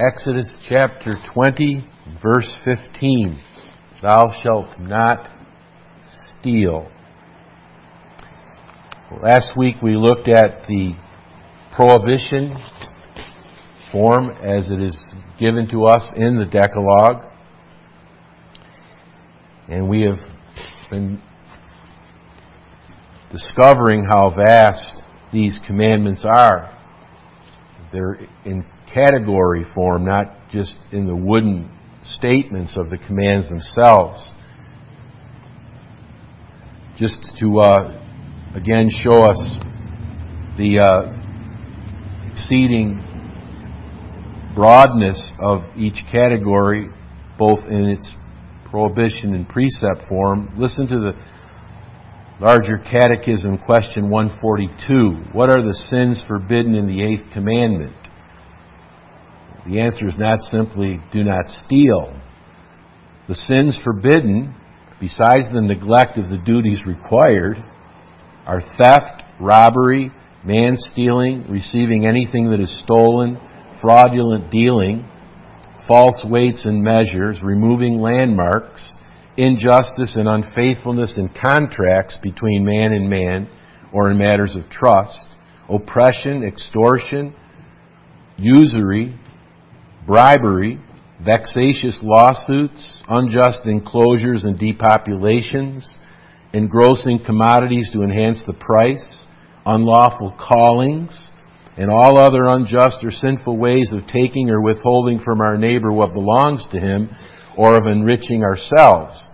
Exodus chapter 20, verse 15. Thou shalt not steal. Last week we looked at the prohibition form as it is given to us in the Decalogue. And we have been discovering how vast these commandments are. They're in category form, not just in the wooden statements of the commands themselves. Just to uh, again show us the uh, exceeding broadness of each category, both in its prohibition and precept form, listen to the larger catechism question 142. What are the sins forbidden in the eighth commandment? The answer is not simply do not steal. The sins forbidden, besides the neglect of the duties required, are theft, robbery, man stealing, receiving anything that is stolen, fraudulent dealing, false weights and measures, removing landmarks, injustice and unfaithfulness in contracts between man and man or in matters of trust, oppression, extortion, usury, bribery, vexatious lawsuits, unjust enclosures and depopulations, engrossing commodities to enhance the price, unlawful callings, and all other unjust or sinful ways of taking or withholding from our neighbor what belongs to him or of enriching ourselves.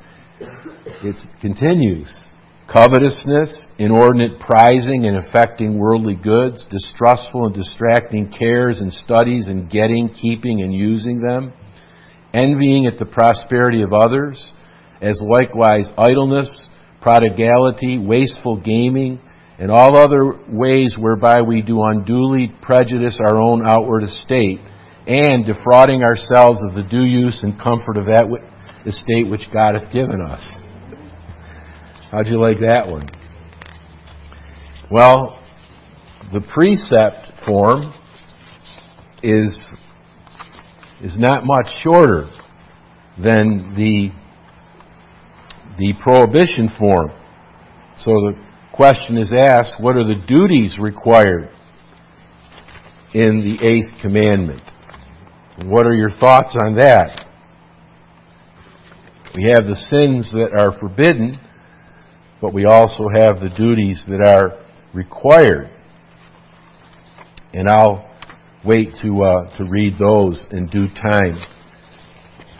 It continues. Covetousness, inordinate prizing and affecting worldly goods, distrustful and distracting cares and studies and getting, keeping, and using them, envying at the prosperity of others, as likewise idleness, prodigality, wasteful gaming, and all other ways whereby we do unduly prejudice our own outward estate, and defrauding ourselves of the due use and comfort of that estate which God hath given us. How'd you like that one? Well, the precept form is is not much shorter than the the prohibition form. So the question is asked, what are the duties required in the eighth commandment? What are your thoughts on that? We have the sins that are forbidden, but we also have the duties that are required. And I'll wait to, uh, to read those in due time.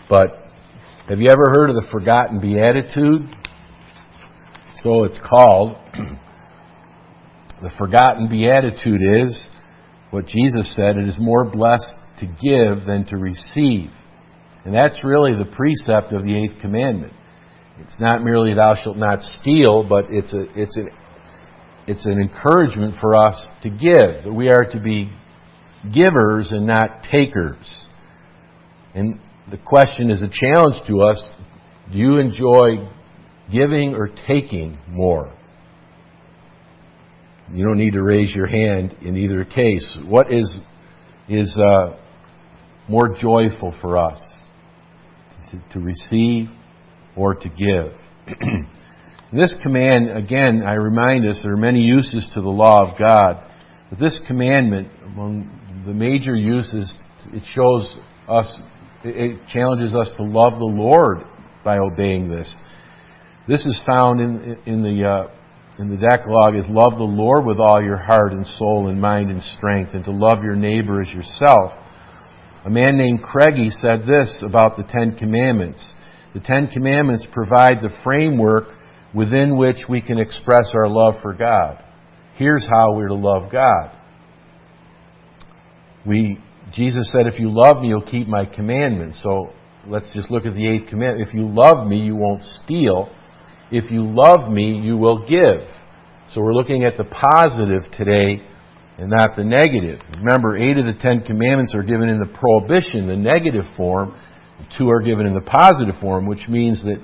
But have you ever heard of the forgotten beatitude? So it's called. the forgotten beatitude is what Jesus said it is more blessed to give than to receive. And that's really the precept of the eighth commandment. It's not merely thou shalt not steal, but it's a, it's an, it's an encouragement for us to give. We are to be givers and not takers. And the question is a challenge to us. Do you enjoy giving or taking more? You don't need to raise your hand in either case. What is, is uh, more joyful for us? To, to receive or to give. this command, again, I remind us there are many uses to the law of God. But this commandment, among the major uses, it shows us, it challenges us to love the Lord by obeying this. This is found in, in the, uh, in the Decalogue is love the Lord with all your heart and soul and mind and strength and to love your neighbor as yourself. A man named Craigie said this about the Ten Commandments. The Ten Commandments provide the framework within which we can express our love for God. Here's how we're to love God. We, Jesus said, if you love me, you'll keep my commandments. So let's just look at the eighth commandment. If you love me, you won't steal. If you love me, you will give. So we're looking at the positive today and not the negative. Remember, eight of the Ten Commandments are given in the prohibition, the negative form, two are given in the positive form, which means that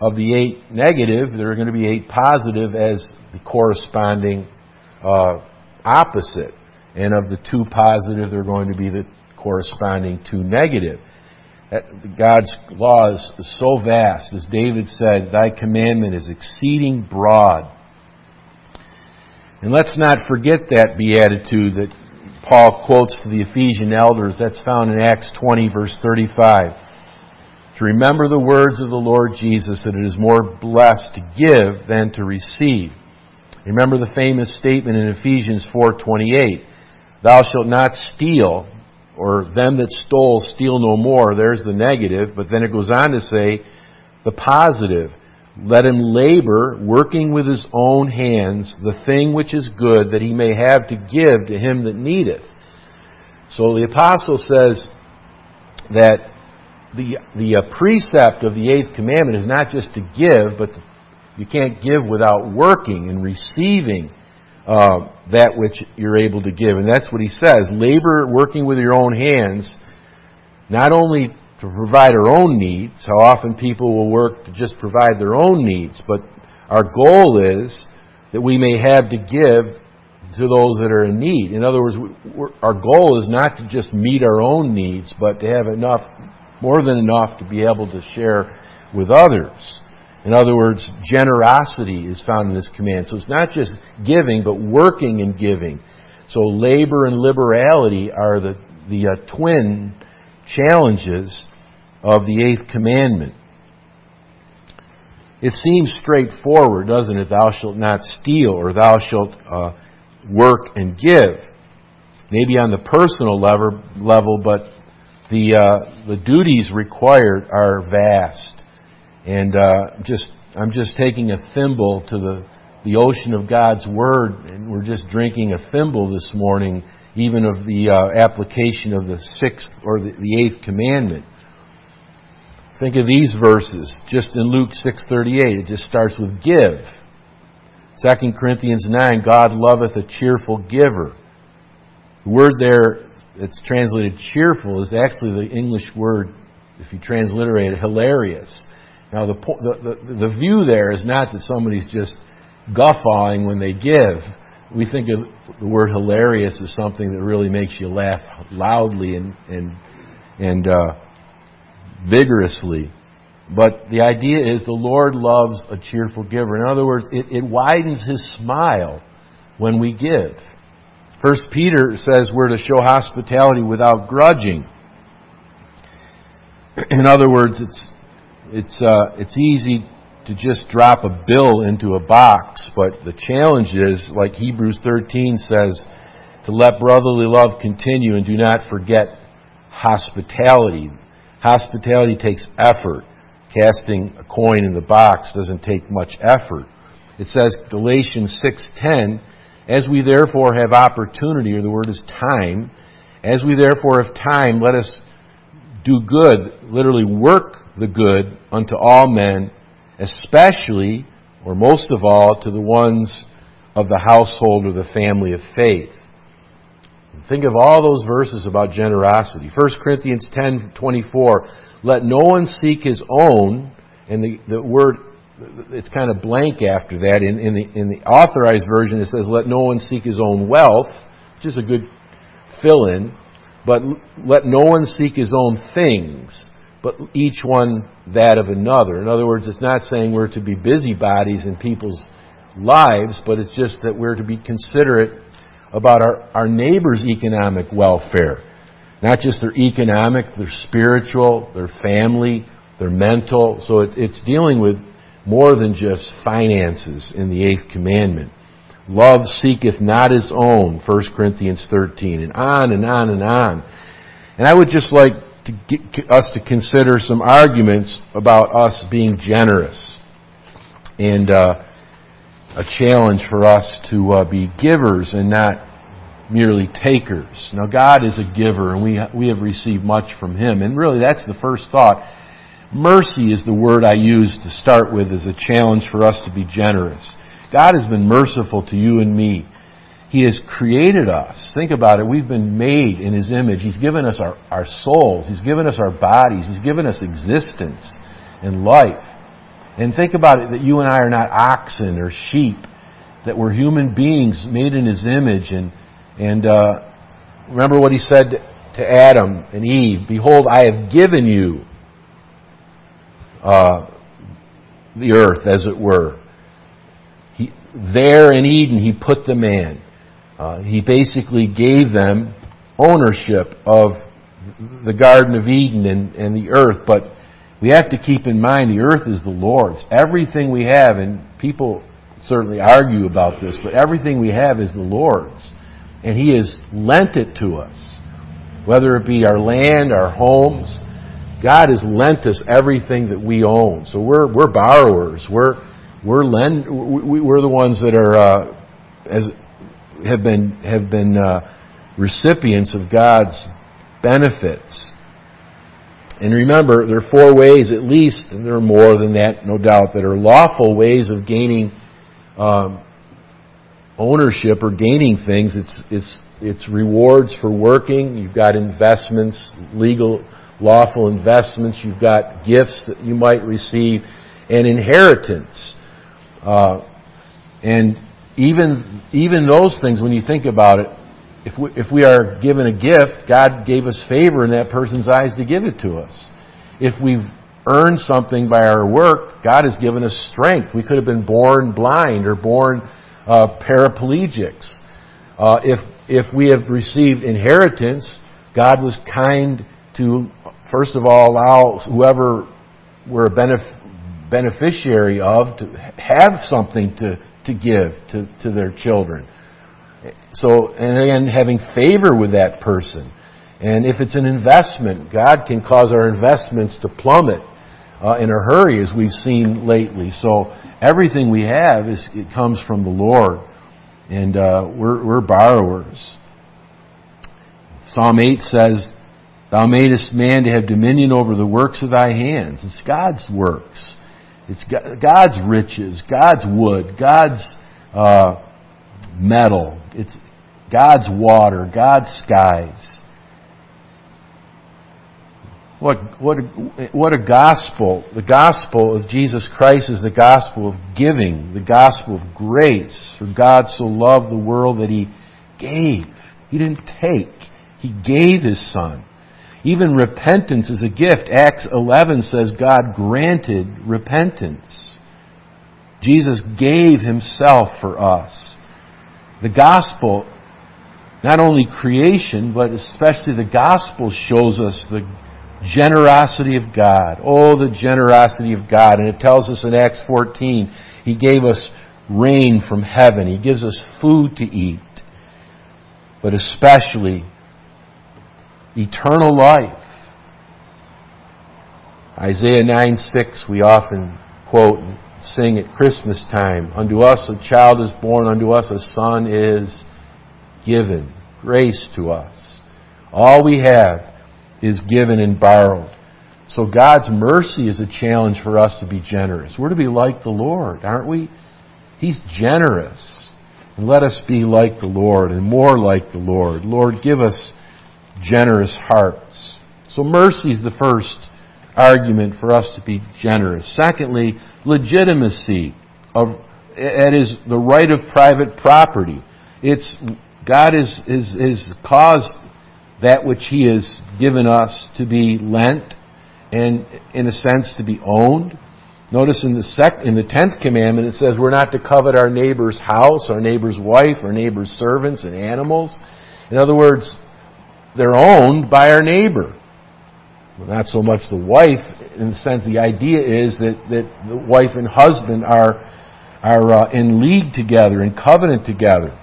of the eight negative, there are going to be eight positive as the corresponding uh, opposite. And of the two positive, there are going to be the corresponding two negative. God's law is so vast. As David said, Thy commandment is exceeding broad. And let's not forget that beatitude that Paul quotes for the Ephesian elders. That's found in Acts 20, verse 35. To remember the words of the Lord Jesus that it is more blessed to give than to receive. Remember the famous statement in Ephesians 4:28, "Thou shalt not steal, or them that stole steal no more." There's the negative, but then it goes on to say the positive. Let him labor, working with his own hands, the thing which is good, that he may have to give to him that needeth. So the apostle says that the, the uh, precept of the eighth commandment is not just to give, but you can't give without working and receiving uh, that which you're able to give. And that's what he says. Labor, working with your own hands, not only to provide our own needs. How often people will work to just provide their own needs, but our goal is that we may have to give to those that are in need. In other words, our goal is not to just meet our own needs, but to have enough, more than enough to be able to share with others. In other words, generosity is found in this command. So it's not just giving, but working and giving. So labor and liberality are the, the uh, twin challenges of the eighth commandment. It seems straightforward, doesn't it? Thou shalt not steal, or thou shalt uh, work and give. Maybe on the personal level, level but the uh, the duties required are vast. And uh, just I'm just taking a thimble to the the ocean of God's Word, and we're just drinking a thimble this morning even of the uh, application of the sixth or the, the eighth commandment. Think of these verses, just in Luke 6:38. It just starts with give. 2 Corinthians 9, God loveth a cheerful giver. The word there that's translated cheerful is actually the English word, if you transliterate it, hilarious. Now, the, the, the view there is not that somebody's just guffawing when they give we think of the word hilarious as something that really makes you laugh loudly and and and uh, vigorously. But the idea is the Lord loves a cheerful giver. In other words, it, it widens His smile when we give. First Peter says we're to show hospitality without grudging. In other words, it's it's uh, it's easy to just drop a bill into a box, but the challenge is, like Hebrews 13 says, to let brotherly love continue and do not forget hospitality. Hospitality takes effort. Casting a coin in the box doesn't take much effort. It says Galatians 6:10, as we therefore have opportunity, or the word is time, as we therefore have time, let us do good, literally work the good unto all men, especially, or most of all, to the ones of the household or the family of faith. Think of all those verses about generosity. 1 Corinthians 10:24, let no one seek his own, and the, the word it's kind of blank after that. In, in, the, in the authorized version, it says, let no one seek his own wealth, which is a good fill in, but let no one seek his own things but each one that of another. In other words, it's not saying we're to be busybodies in people's lives, but it's just that we're to be considerate about our, our neighbor's economic welfare. Not just their economic, their spiritual, their family, their mental. So it, it's dealing with more than just finances in the eighth commandment. Love seeketh not his own, 1 Corinthians 13, and on and on and on. And I would just like to get us to consider some arguments about us being generous and uh, a challenge for us to uh, be givers and not merely takers. Now, God is a giver, and we we have received much from Him, and really that's the first thought. Mercy is the word I use to start with as a challenge for us to be generous. God has been merciful to you and me. He has created us. Think about it. We've been made in His image. He's given us our, our souls. He's given us our bodies. He's given us existence and life. And think about it that you and I are not oxen or sheep, that we're human beings made in His image. And, and uh, remember what He said to Adam and Eve, Behold, I have given you uh, the earth, as it were. He, there in Eden, He put the man. Uh, he basically gave them ownership of the Garden of Eden and, and the earth, but we have to keep in mind the earth is the Lord's. Everything we have, and people certainly argue about this, but everything we have is the Lord's. And He has lent it to us. Whether it be our land, our homes, God has lent us everything that we own. So we're, we're borrowers. We're, we're lend, we're the ones that are, uh, as, have been, have been, uh, recipients of God's benefits. And remember, there are four ways at least, and there are more than that, no doubt, that are lawful ways of gaining um, ownership or gaining things. It's it's it's rewards for working. You've got investments, legal, lawful investments. You've got gifts that you might receive, and inheritance. Uh, and even even those things, when you think about it, if we, if we are given a gift, God gave us favor in that person's eyes to give it to us. If we've earned something by our work, God has given us strength. We could have been born blind or born uh, paraplegics. Uh, if if we have received inheritance, God was kind to first of all allow whoever we're a benef- beneficiary of to have something to to give to, to their children. So, and again, having favor with that person. And if it's an investment, God can cause our investments to plummet uh, in a hurry, as we've seen lately. So everything we have is it comes from the Lord, and uh, we're, we're borrowers. Psalm eight says, "Thou madest man to have dominion over the works of thy hands." It's God's works. It's God's riches, God's wood, God's uh, metal. It's God's water, God's skies. What, what, what a gospel. The gospel of Jesus Christ is the gospel of giving, the gospel of grace. For God so loved the world that He gave. He didn't take. He gave His Son. Even repentance is a gift. Acts 11 says God granted repentance. Jesus gave Himself for us. The gospel, not only creation, but especially the gospel shows us the generosity of God. Oh, the generosity of God. And it tells us in Acts 14, He gave us rain from heaven. He gives us food to eat. But especially, eternal life. Isaiah 9 6, we often quote and sing at Christmas time. Unto us a child is born, unto us a son is given. Grace to us. All we have is given and borrowed. So God's mercy is a challenge for us to be generous. We're to be like the Lord, aren't we? He's generous. And let us be like the Lord and more like the Lord. Lord, give us generous hearts. So mercy is the first argument for us to be generous. Secondly, legitimacy of it is the right of private property. It's God has, has, has caused that which He has given us to be lent and, in a sense, to be owned. Notice in the sec- in the tenth commandment it says we're not to covet our neighbor's house, our neighbor's wife, our neighbor's servants and animals. In other words, they're owned by our neighbor. Well, not so much the wife, in the sense the idea is that, that the wife and husband are, are uh, in league together, in covenant together.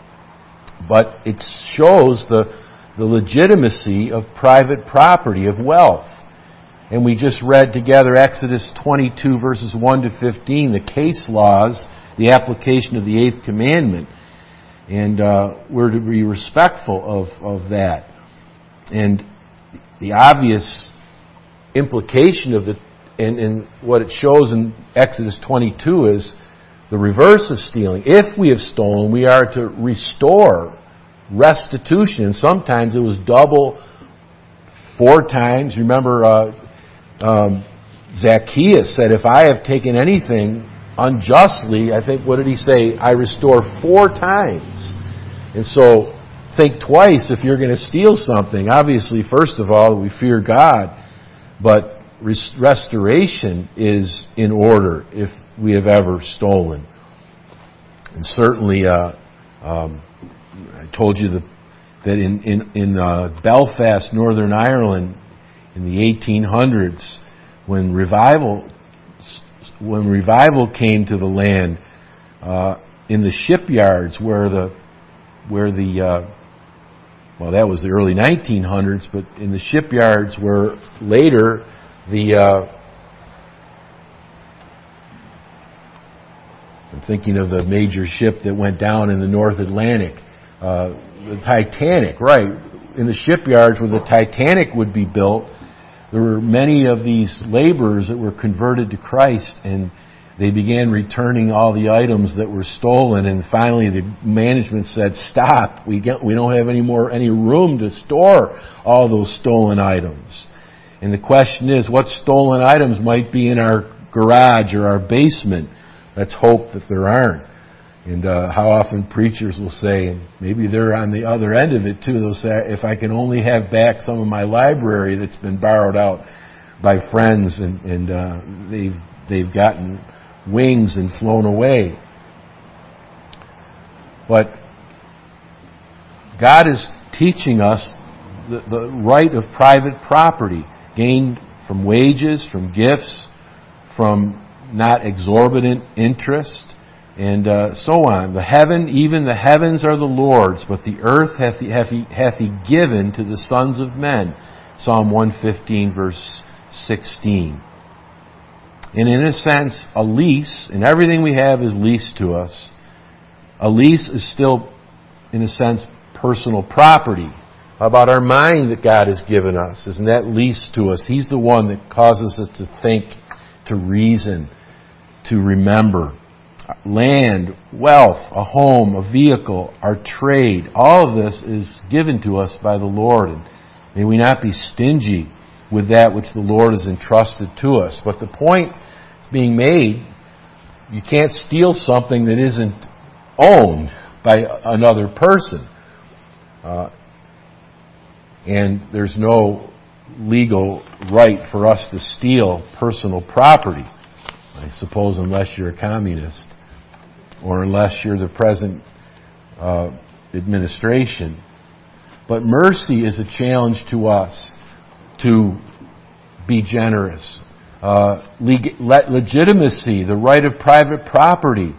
But it shows the, the legitimacy of private property, of wealth. And we just read together Exodus 22 verses 1 to 15, the case laws, the application of the eighth commandment. And uh, we're to be respectful of, of that. And the obvious implication of the, and, and what it shows in Exodus 22 is the reverse of stealing. If we have stolen, we are to restore restitution. And sometimes it was double, four times. Remember, uh, um, Zacchaeus said, If I have taken anything unjustly, I think, what did he say? I restore four times. And so think twice if you're going to steal something. Obviously, first of all, we fear God, but res- restoration is in order if we have ever stolen. And certainly, uh, um, I told you the, that in in, in uh, Belfast, Northern Ireland, in the 1800s, when revival when revival came to the land, uh, in the shipyards where the where the uh, well that was the early 1900s, but in the shipyards where later the uh, I'm thinking of the major ship that went down in the North Atlantic, uh, the Titanic, right? In the shipyards where the Titanic would be built, there were many of these laborers that were converted to Christ and they began returning all the items that were stolen and finally the management said stop. We get we don't have any more any room to store all those stolen items. And the question is what stolen items might be in our garage or our basement? Let's hope that there aren't. And uh, how often preachers will say, maybe they're on the other end of it too, they'll say, if I can only have back some of my library that's been borrowed out by friends and, and uh, they've, they've gotten wings and flown away. But God is teaching us the, the right of private property gained from wages, from gifts, from not exorbitant interest and uh, so on. The heaven, even the heavens are the Lord's, but the earth hath he, hath, he, hath he given to the sons of men. Psalm 115, verse 16. And in a sense, a lease, and everything we have is leased to us. A lease is still, in a sense, personal property. How about our mind that God has given us? Isn't that leased to us? He's the one that causes us to think, to reason, to remember land, wealth, a home, a vehicle, our trade, all of this is given to us by the Lord. And may we not be stingy with that which the Lord has entrusted to us. But the point being made, you can't steal something that isn't owned by another person. Uh, and there's no legal right for us to steal personal property. I suppose unless you're a communist or unless you're the present uh, administration. But mercy is a challenge to us to be generous. Uh, leg- legitimacy, the right of private property,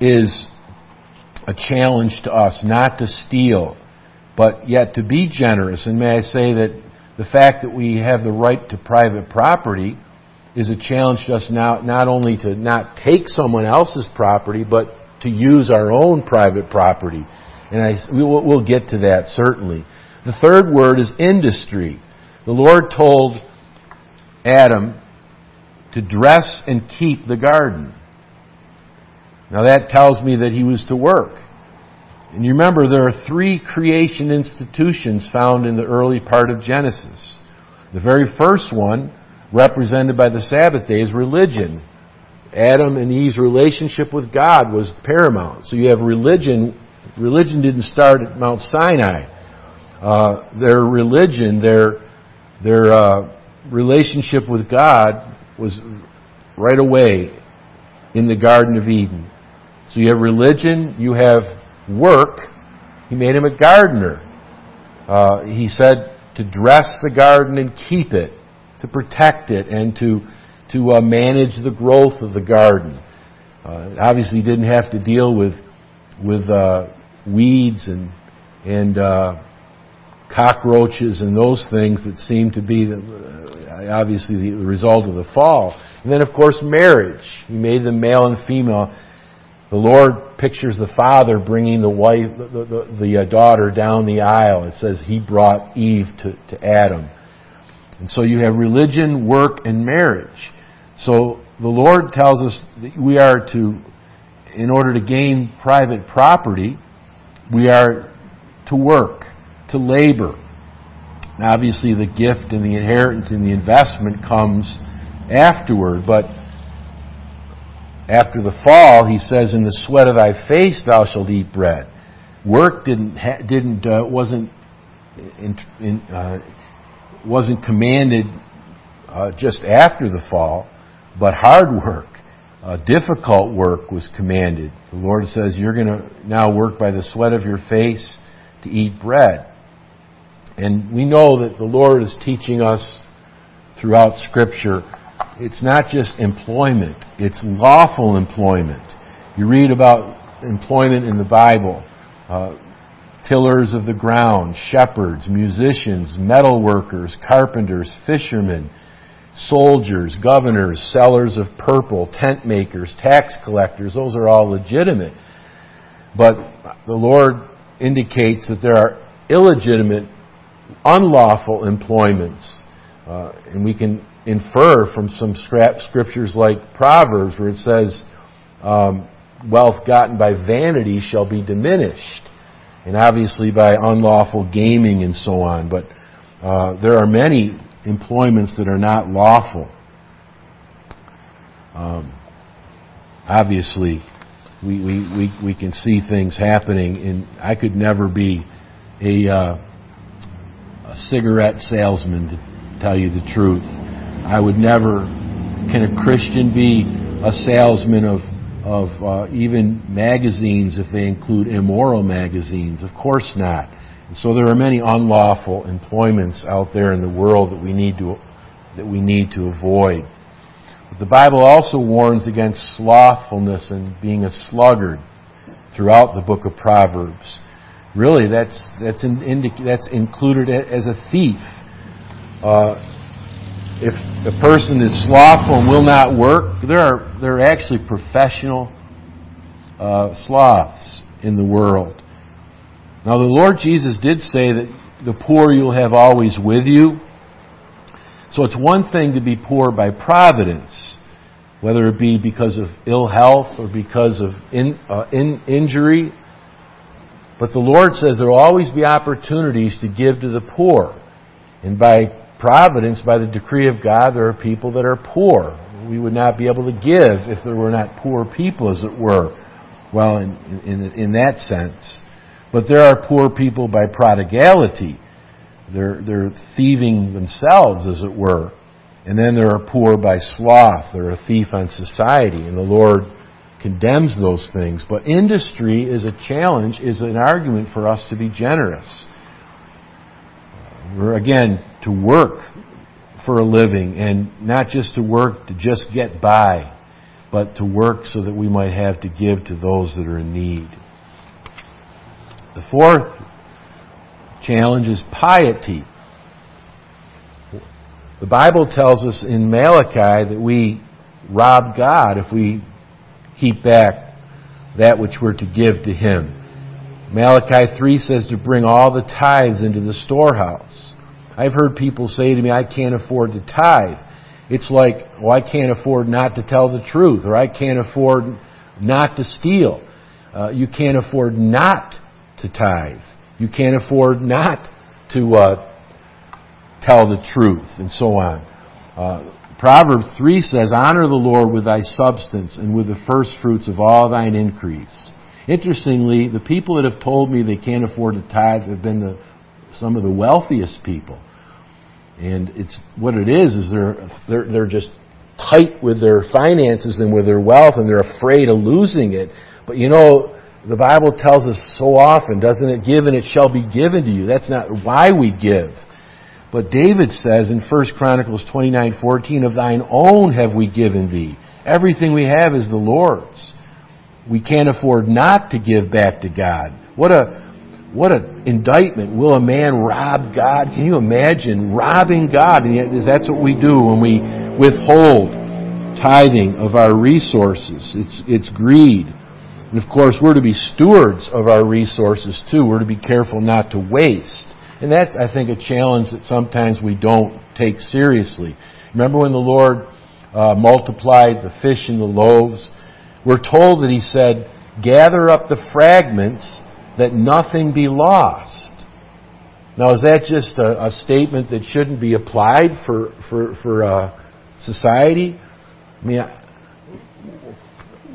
is a challenge to us not to steal, but yet to be generous. And may I say that the fact that we have the right to private property is a challenge to us now not only to not take someone else's property, but to use our own private property. And I, we'll, we'll get to that certainly. The third word is industry. The Lord told Adam to dress and keep the garden. Now that tells me that he was to work. And you remember there are three creation institutions found in the early part of Genesis. The very first one represented by the Sabbath day is religion. Adam and Eve's relationship with God was paramount. So you have religion. Religion didn't start at Mount Sinai. Uh, their religion, their their uh, relationship with God was right away in the Garden of Eden. So you have religion, you have work. He made him a gardener. Uh, he said to dress the garden and keep it to protect it and to, to uh, manage the growth of the garden. Uh, obviously, didn't have to deal with, with uh, weeds and, and uh, cockroaches and those things that seem to be the, uh, obviously the, result of the fall. And then, of course, marriage. He made them male and female. The Lord pictures the father bringing the wife, the, the, the, uh, daughter down the aisle. It says he brought Eve to, to Adam. And so you have religion, work, and marriage. So the Lord tells us that we are to, in order to gain private property, we are to work, to labor. Now obviously the gift and the inheritance and the investment comes afterward, but after the fall, he says, In the sweat of thy face thou shalt eat bread. work didn't ha- didn't uh, wasn't in, in, uh, wasn't commanded uh, just after the fall, but hard work, uh, difficult work was commanded. The Lord says, "You're going to now work by the sweat of your face to eat bread." And we know that the Lord is teaching us throughout Scripture. It's not just employment; it's lawful employment. You read about employment in the Bible. Uh, tillers of the ground, shepherds, musicians, metal workers, carpenters, fishermen, soldiers, governors, sellers of purple, tent makers, tax collectors, those are all legitimate. But the Lord indicates that there are illegitimate, unlawful employments. Uh, and we can infer from some scriptures like Proverbs where it says, um, wealth gotten by vanity shall be diminished. And obviously by unlawful gaming and so on. But uh, there are many employments that are not lawful. Um, obviously, we, we, we, we can see things happening, and I could never be a, uh, a cigarette salesman, to tell you the truth. I would never, can a Christian be a salesman of, of uh, even magazines if they include immoral magazines? Of course not. And so there are many unlawful employments out there in the world that we need to, that we need to avoid. But the Bible also warns against slothfulness and being a sluggard throughout the book of Proverbs. Really, that's, that's, in, indic- that's included as a thief. Uh, if a person is slothful and will not work, there are, there are actually professional uh, sloths in the world. Now, the Lord Jesus did say that the poor you'll have always with you. So it's one thing to be poor by providence, whether it be because of ill health or because of in, uh, in injury. But the Lord says there will always be opportunities to give to the poor. And by providence, by the decree of God, there are people that are poor. We would not be able to give if there were not poor people, as it were. Well, in, in, in that sense. But there are poor people by prodigality. They're, they're thieving themselves, as it were. And then there are poor by sloth. They're a thief on society. And the Lord condemns those things. But industry is a challenge, is an argument for us to be generous. We're, again, to work for a living and not just to work to just get by, but to work so that we might have to give to those that are in need. The fourth challenge is piety. The Bible tells us in Malachi that we rob God if we keep back that which we're to give to Him. Malachi 3 says to bring all the tithes into the storehouse. I've heard people say to me, I can't afford to tithe. It's like, well, I can't afford not to tell the truth, or I can't afford not to steal. Uh, you can't afford not to tithe. You can't afford not to uh, tell the truth, and so on. Uh, Proverbs 3 says, Honor the Lord with thy substance and with the first fruits of all thine increase. Interestingly, the people that have told me they can't afford to tithe have been the, some of the wealthiest people. And it's what it is is they're they're they're just tight with their finances and with their wealth and they're afraid of losing it. But you know, the Bible tells us so often, doesn't it? Give and it shall be given to you. That's not why we give. But David says in 1 Chronicles 29:14, "Of thine own have we given thee. Everything we have is the Lord's. We can't afford not to give back to God. What a what an indictment. Will a man rob God? Can you imagine robbing God? And that's what we do when we withhold tithing of our resources. It's, it's greed. And of course, we're to be stewards of our resources too. We're to be careful not to waste. And that's, I think, a challenge that sometimes we don't take seriously. Remember when the Lord uh, multiplied the fish and the loaves? We're told that He said, gather up the fragments that nothing be lost. Now, is that just a, a statement that shouldn't be applied for, for, for uh, society? I mean,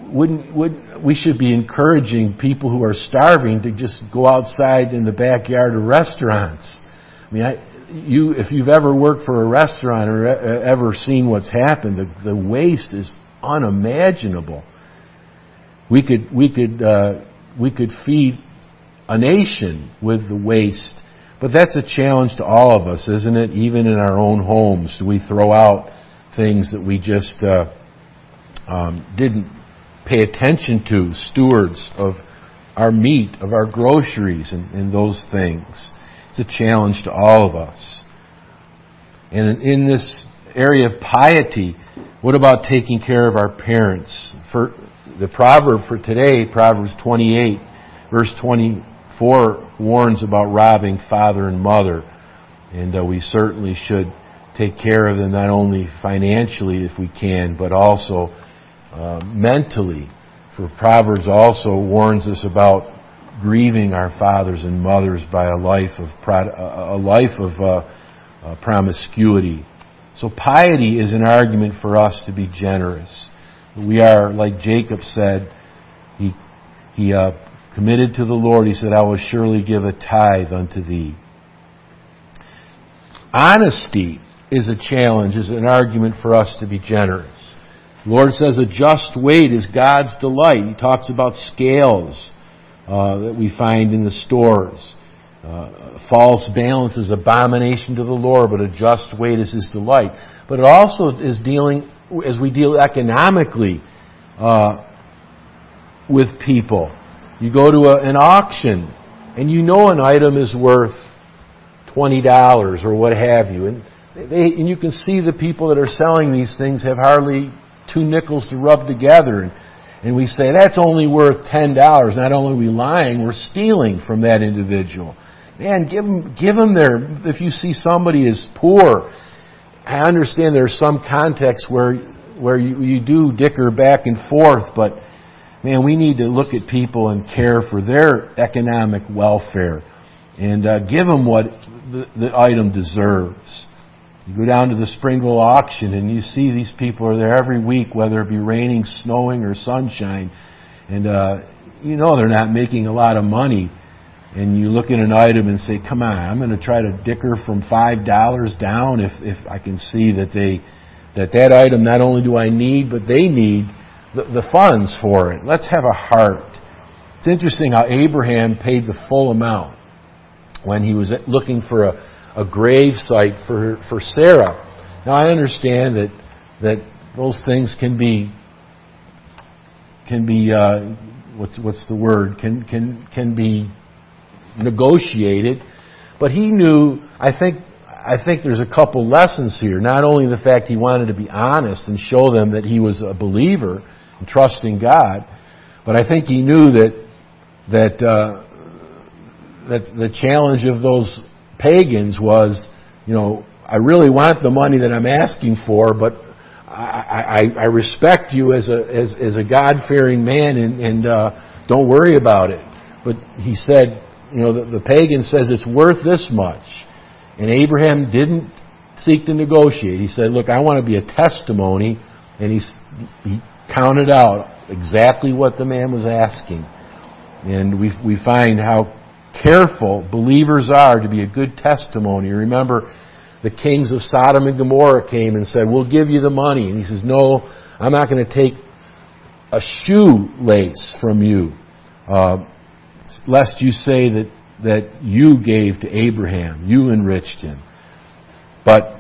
wouldn't, would, we should be encouraging people who are starving to just go outside in the backyard of restaurants. I mean, I, you, if you've ever worked for a restaurant or ever seen what's happened, the, the waste is unimaginable. We could, we could, uh, we could feed a nation with the waste. But that's a challenge to all of us, isn't it? Even in our own homes, do we throw out things that we just uh, um, didn't pay attention to? Stewards of our meat, of our groceries, and, and those things. It's a challenge to all of us. And in this area of piety, what about taking care of our parents? For the proverb for today, Proverbs 28, verse 24, warns about robbing father and mother. And uh, we certainly should take care of them not only financially if we can, but also uh, mentally. For Proverbs also warns us about grieving our fathers and mothers by a life of a life of uh, uh, promiscuity. So piety is an argument for us to be generous. We are, like Jacob said, he he uh, committed to the Lord. He said, "I will surely give a tithe unto thee." Honesty is a challenge, is an argument for us to be generous. Lord says a just weight is God's delight. He talks about scales uh, that we find in the stores. Uh, false balance is abomination to the Lord, but a just weight is His delight. But it also is dealing, as we deal economically uh, with people. You go to a, an auction, and you know an item is worth twenty dollars or what have you, and they, and you can see the people that are selling these things have hardly two nickels to rub together. And and we say that's only worth ten dollars. Not only are we lying, we're stealing from that individual. Man, give them, give them their. If you see somebody is poor, I understand there's some context where where you, you do dicker back and forth, but man, we need to look at people and care for their economic welfare and uh, give them what the, the item deserves. You go down to the Springville auction and you see these people are there every week, whether it be raining, snowing, or sunshine. And, uh, you know they're not making a lot of money. And you look at an item and say, come on, I'm going to try to dicker from $5 down if, if I can see that they, that that item not only do I need, but they need the, the funds for it. Let's have a heart. It's interesting how Abraham paid the full amount when he was looking for a, a grave site for, for Sarah. Now I understand that, that those things can be, can be, uh, what's, what's the word, can, can, can be negotiated, but he knew, I think, I think there's a couple lessons here. Not only the fact he wanted to be honest and show them that he was a believer and trusting God, but I think he knew that that uh, that the challenge of those pagans was, you know, I really want the money that I'm asking for, but I, I, I respect you as a as, as a God fearing man, and, and uh, don't worry about it. But he said, you know, the, the pagan says it's worth this much, and Abraham didn't seek to negotiate. He said, look, I want to be a testimony, and he he counted out exactly what the man was asking, and we we find how careful believers are to be a good testimony. Remember, the kings of Sodom and Gomorrah came and said, We'll give you the money. And he says, No, I'm not going to take a shoelace from you, uh, lest you say that, that you gave to Abraham, you enriched him. But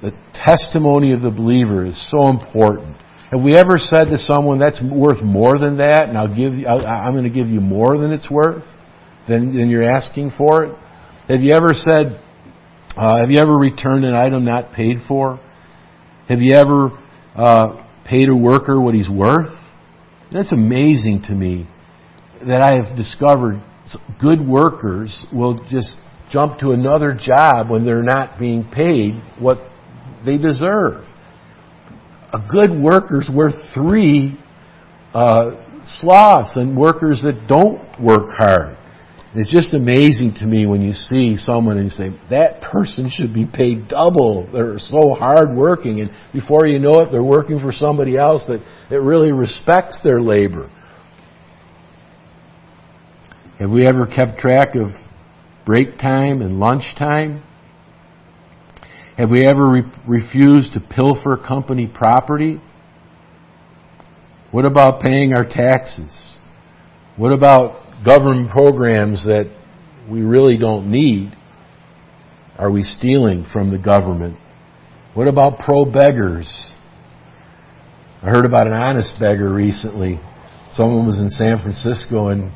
the testimony of the believer is so important. Have we ever said to someone, that's worth more than that, and I'll give you, I'm going to give you more than it's worth? Than, than you're asking for it? Have you ever said, uh, have you ever returned an item not paid for? Have you ever uh, paid a worker what he's worth? That's amazing to me that I have discovered good workers will just jump to another job when they're not being paid what they deserve. A good worker's worth three uh, sloths and workers that don't work hard. It's just amazing to me when you see someone and you say, that person should be paid double. They're so hardworking. And before you know it, they're working for somebody else that, that really respects their labor. Have we ever kept track of break time and lunch time? Have we ever re- refused to pilfer company property? What about paying our taxes? What about government programs that we really don't need? Are we stealing from the government? What about pro beggars? I heard about an honest beggar recently. Someone was in San Francisco and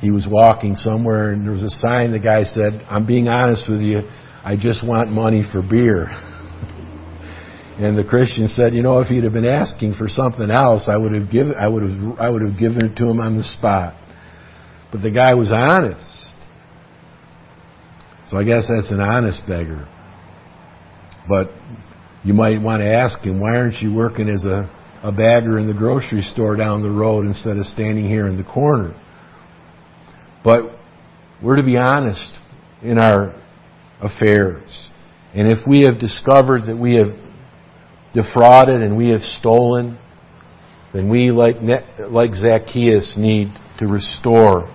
he was walking somewhere and there was a sign the guy said, I'm being honest with you, I just want money for beer. And the Christian said, you know, if he'd have been asking for something else, I would have given, I would have, I would have given it to him on the spot. But the guy was honest. So I guess that's an honest beggar. But you might want to ask him, why aren't you working as a, a bagger in the grocery store down the road instead of standing here in the corner? But we're to be honest in our affairs. And if we have discovered that we have defrauded and we have stolen, then we, like, like Zacchaeus, need to restore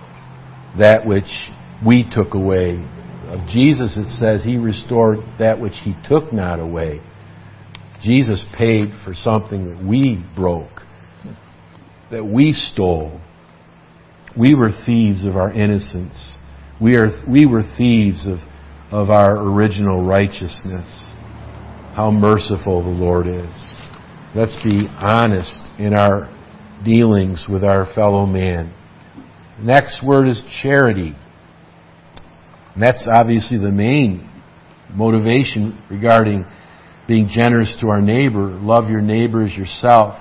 that which we took away. Of Jesus, it says he restored that which he took not away. Jesus paid for something that we broke, that we stole. We were thieves of our innocence. We, are, we were thieves of, of our original righteousness. How merciful the Lord is. Let's be honest in our dealings with our fellow man. Next word is charity. And that's obviously the main motivation regarding being generous to our neighbor. Love your neighbor as yourself.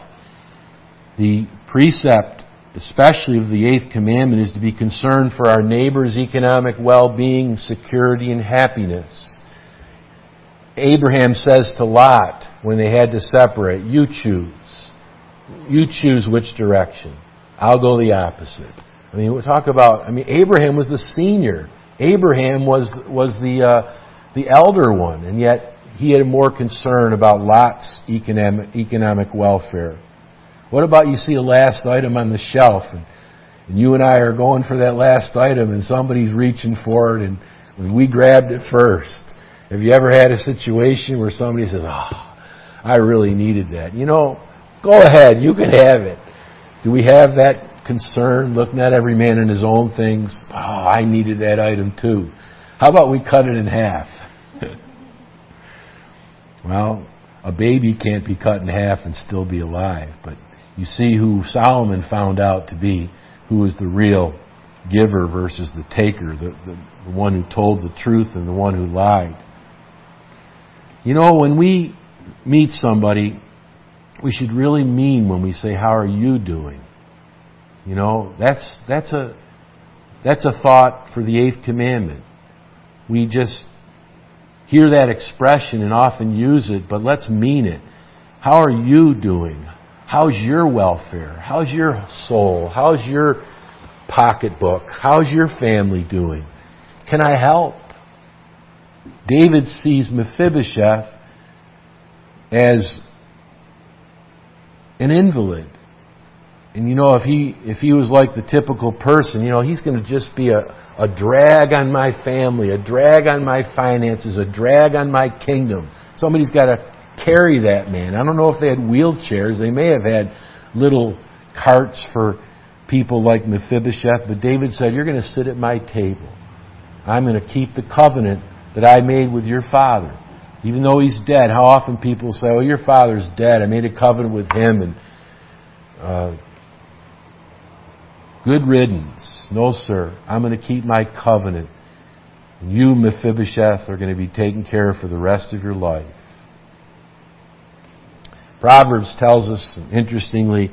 The precept, especially of the eighth commandment, is to be concerned for our neighbor's economic well-being, security, and happiness. Abraham says to Lot when they had to separate, you choose. You choose which direction. I'll go the opposite. I mean, we talk about, I mean, Abraham was the senior. Abraham was, was the, uh, the elder one, and yet he had more concern about Lot's economic, economic welfare. What about you see a last item on the shelf, and, and you and I are going for that last item, and somebody's reaching for it, and we grabbed it first. Have you ever had a situation where somebody says, Oh, I really needed that? You know, go ahead, you can have it. Do we have that concern, looking at every man in his own things? Oh, I needed that item too. How about we cut it in half? well, a baby can't be cut in half and still be alive, but you see who Solomon found out to be, who was the real giver versus the taker, the, the, the one who told the truth and the one who lied. You know, when we meet somebody, we should really mean when we say, How are you doing? You know, that's, that's, a, that's a thought for the eighth commandment. We just hear that expression and often use it, but let's mean it. How are you doing? How's your welfare? How's your soul? How's your pocketbook? How's your family doing? Can I help? David sees Mephibosheth as an invalid. And you know, if he if he was like the typical person, you know, he's going to just be a, a drag on my family, a drag on my finances, a drag on my kingdom. Somebody's got to carry that man. I don't know if they had wheelchairs. They may have had little carts for people like Mephibosheth, but David said, You're going to sit at my table. I'm going to keep the covenant that I made with your father. Even though he's dead, how often people say, "Oh, your father's dead. I made a covenant with him," and uh, good riddance. No, sir. I'm going to keep my covenant. And you, Mephibosheth, are going to be taken care of for the rest of your life. Proverbs tells us, interestingly,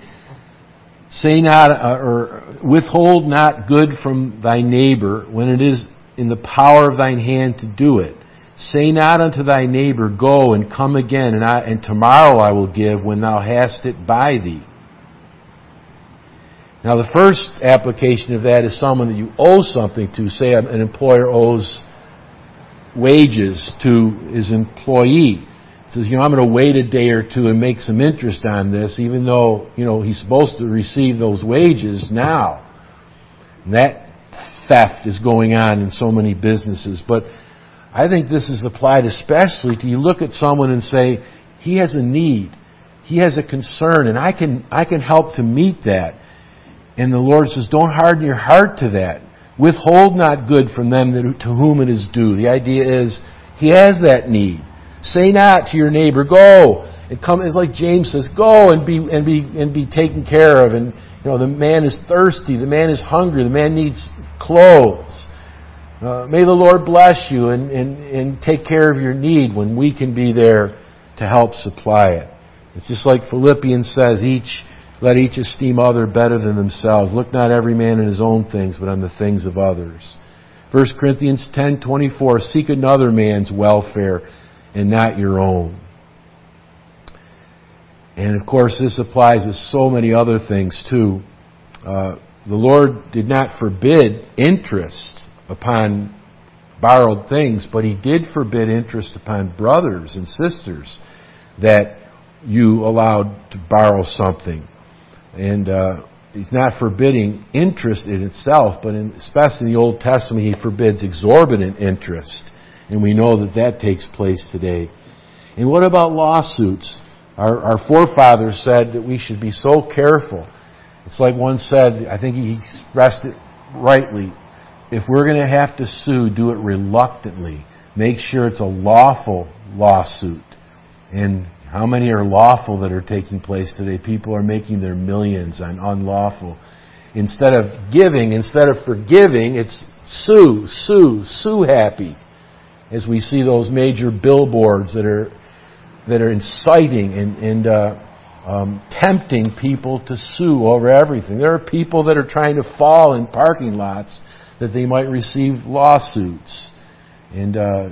say not uh, or withhold not good from thy neighbor when it is in the power of thine hand to do it. Say not unto thy neighbor, Go and come again, and, I, and tomorrow I will give when thou hast it by thee. Now, the first application of that is someone that you owe something to. Say an employer owes wages to his employee. He Says, you know, I'm going to wait a day or two and make some interest on this, even though, you know, he's supposed to receive those wages now. And that theft is going on in so many businesses. But I think this is applied especially to you look at someone and say, he has a need. He has a concern, and I can, I can help to meet that. And the Lord says, don't harden your heart to that. Withhold not good from them that, to whom it is due. The idea is, he has that need. Say not to your neighbor, go. and come, it's like James says, go and be, and be, and be taken care of. And, you know, the man is thirsty, the man is hungry, the man needs clothes. Uh, may the Lord bless you and, and, and take care of your need when we can be there to help supply it. It's just like Philippians says, each, let each esteem other better than themselves. Look not every man in his own things, but on the things of others. 1 Corinthians 10:24 Seek another man's welfare and not your own. And of course, this applies to so many other things too. Uh, the Lord did not forbid interest upon borrowed things, but He did forbid interest upon brothers and sisters that you allowed to borrow something. And uh, He's not forbidding interest in itself, but in, especially in the Old Testament, He forbids exorbitant interest. And we know that that takes place today. And what about lawsuits? Our, our forefathers said that we should be so careful. It's like one said, I think he expressed it rightly. If we're going to have to sue, do it reluctantly. Make sure it's a lawful lawsuit. And how many are lawful that are taking place today? People are making their millions on unlawful. Instead of giving, instead of forgiving, it's sue, sue, sue happy as we see those major billboards that are that are inciting and, and uh, um, tempting people to sue over everything. There are people that are trying to fall in parking lots that they might receive lawsuits, and uh,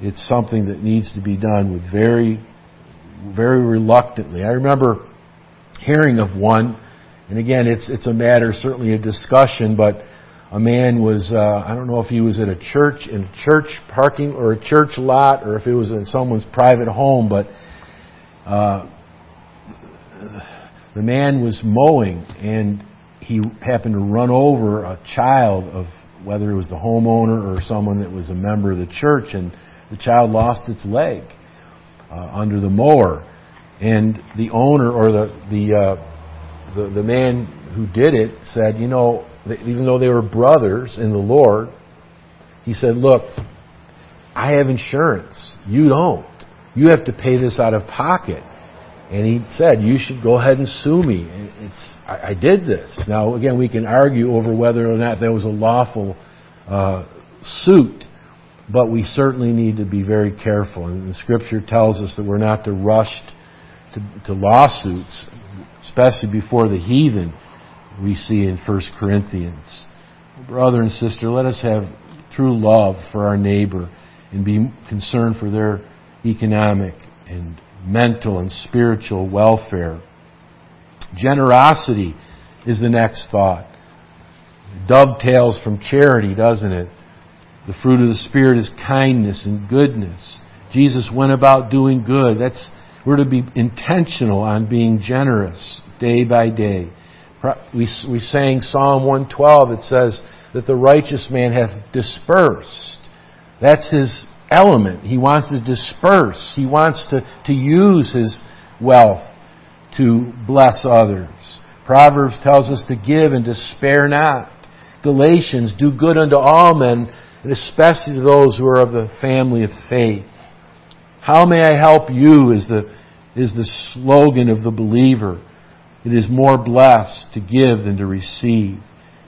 it's something that needs to be done with very, very reluctantly. I remember hearing of one, and again, it's it's a matter certainly of discussion, but a man was, uh, I don't know if he was at a church, in a church parking or a church lot, or if it was in someone's private home, but uh, the man was mowing and he happened to run over a child of whether it was the homeowner or someone that was a member of the church, and the child lost its leg uh, under the mower, and the owner or the the, uh, the the man who did it said, you know, even though they were brothers in the Lord, he said, Look, I have insurance. You don't. You have to pay this out of pocket. And he said, You should go ahead and sue me. It's, I, I did this. Now, again, we can argue over whether or not there was a lawful uh, suit, but we certainly need to be very careful. And the Scripture tells us that we're not to rush to, to lawsuits, especially before the heathen we see in 1 Corinthians. Brother and sister, let us have true love for our neighbor and be concerned for their economic and mental and spiritual welfare. Generosity is the next thought. Dovetails from charity, doesn't it? The fruit of the Spirit is kindness and goodness. Jesus went about doing good. That's, we're to be intentional on being generous day by day. We, we sang Psalm 112. It says that the righteous man hath dispersed. That's his element. He wants to disperse. He wants to, to use his wealth to bless others. Proverbs tells us to give and to spare not. Galatians, do good unto all men, and especially to those who are of the family of faith. How may I help you is the, is the slogan of the believer. It is more blessed to give than to receive.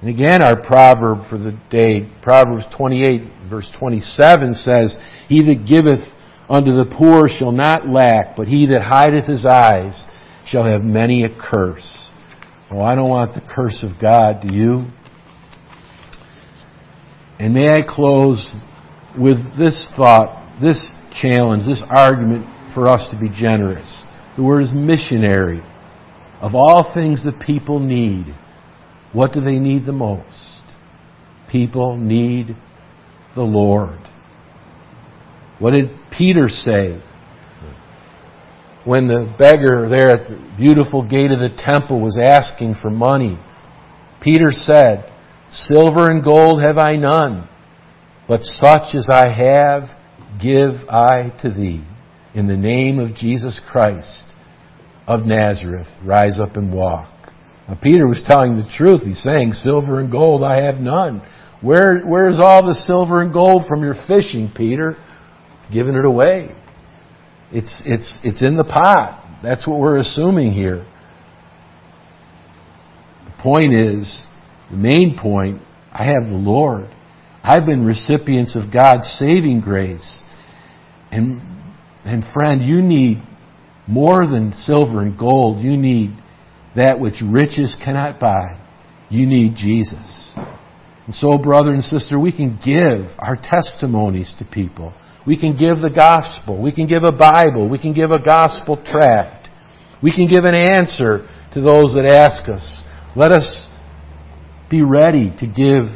And again, our proverb for the day, Proverbs 28, verse 27 says, He that giveth unto the poor shall not lack, but he that hideth his eyes shall have many a curse. Oh, I don't want the curse of God, do you? And may I close with this thought, this challenge, this argument for us to be generous. The word is missionary. Of all things that people need, What do they need the most? People need the Lord. What did Peter say when the beggar there at the beautiful gate of the temple was asking for money? Peter said, Silver and gold have I none, but such as I have give I to thee. In the name of Jesus Christ of Nazareth, rise up and walk. Now, Peter was telling the truth. He's saying, Silver and gold I have none. Where, where's all the silver and gold from your fishing, Peter? Giving it away. It's, it's, it's in the pot. That's what we're assuming here. The point is, the main point, I have the Lord. I've been recipients of God's saving grace. And, and friend, you need more than silver and gold. You need that which riches cannot buy. You need Jesus. And so, brother and sister, we can give our testimonies to people. We can give the gospel. We can give a Bible. We can give a gospel tract. We can give an answer to those that ask us. Let us be ready to give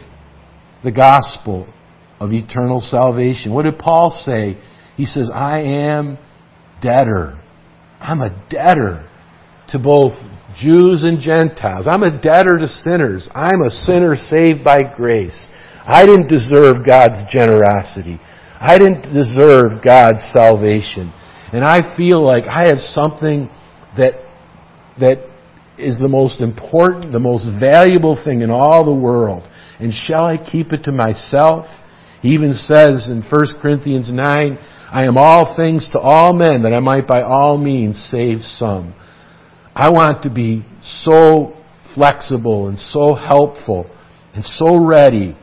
the gospel of eternal salvation. What did Paul say? He says, I am debtor. I'm a debtor to both Jews and Gentiles. I'm a debtor to sinners. I'm a sinner saved by grace. I didn't deserve God's generosity. I didn't deserve God's salvation. And I feel like I have something that, that is the most important, the most valuable thing in all the world. And shall I keep it to myself? He even says in 1 Corinthians 9, I am all things to all men that I might by all means save some. I want to be so flexible and so helpful and so ready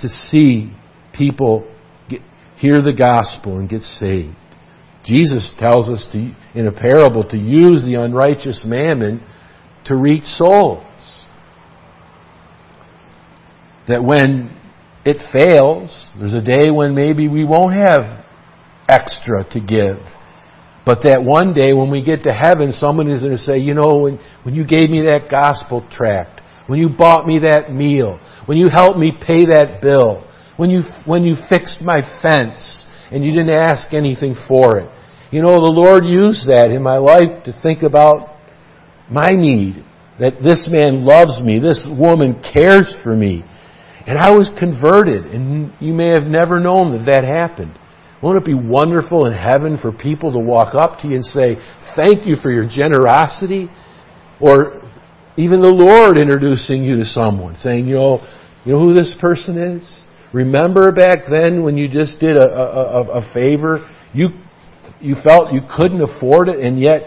to see people get, hear the gospel and get saved. Jesus tells us to, in a parable to use the unrighteous mammon to reach souls. That when it fails, there's a day when maybe we won't have extra to give. But that one day when we get to heaven, someone is going to say, you know, when, when you gave me that gospel tract, when you bought me that meal, when you helped me pay that bill, when you, when you fixed my fence and you didn't ask anything for it. You know, the Lord used that in my life to think about my need. That this man loves me, this woman cares for me. And I was converted, and you may have never known that that happened. Won't it be wonderful in heaven for people to walk up to you and say, Thank you for your generosity? Or even the Lord introducing you to someone, saying, You know, you know who this person is? Remember back then when you just did a, a, a favor? You, you felt you couldn't afford it, and yet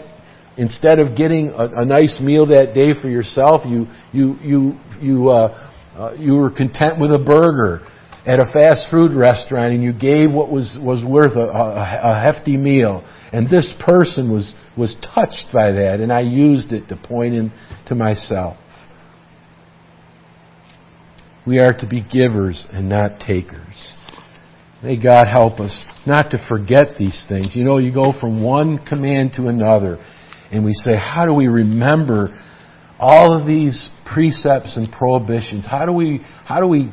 instead of getting a, a nice meal that day for yourself, you, you, you, you, uh, uh, you were content with a burger at a fast food restaurant and you gave what was, was worth a, a, a hefty meal. And this person was, was touched by that, and I used it to point him to myself. We are to be givers and not takers. May God help us not to forget these things. You know, you go from one command to another, and we say, how do we remember all of these precepts and prohibitions? How do we, how do we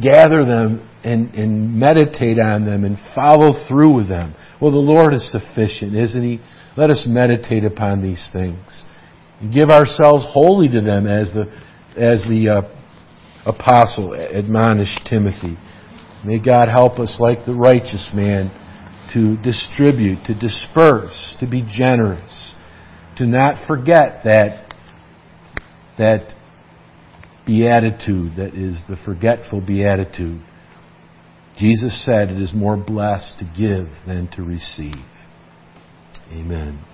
gather them and, and meditate on them and follow through with them. Well, the Lord is sufficient, isn't He? Let us meditate upon these things. Give ourselves wholly to them as the, as the uh, apostle admonished Timothy. May God help us, like the righteous man, to distribute, to disperse, to be generous, to not forget that, that beatitude that is the forgetful beatitude. Jesus said it is more blessed to give than to receive. Amen.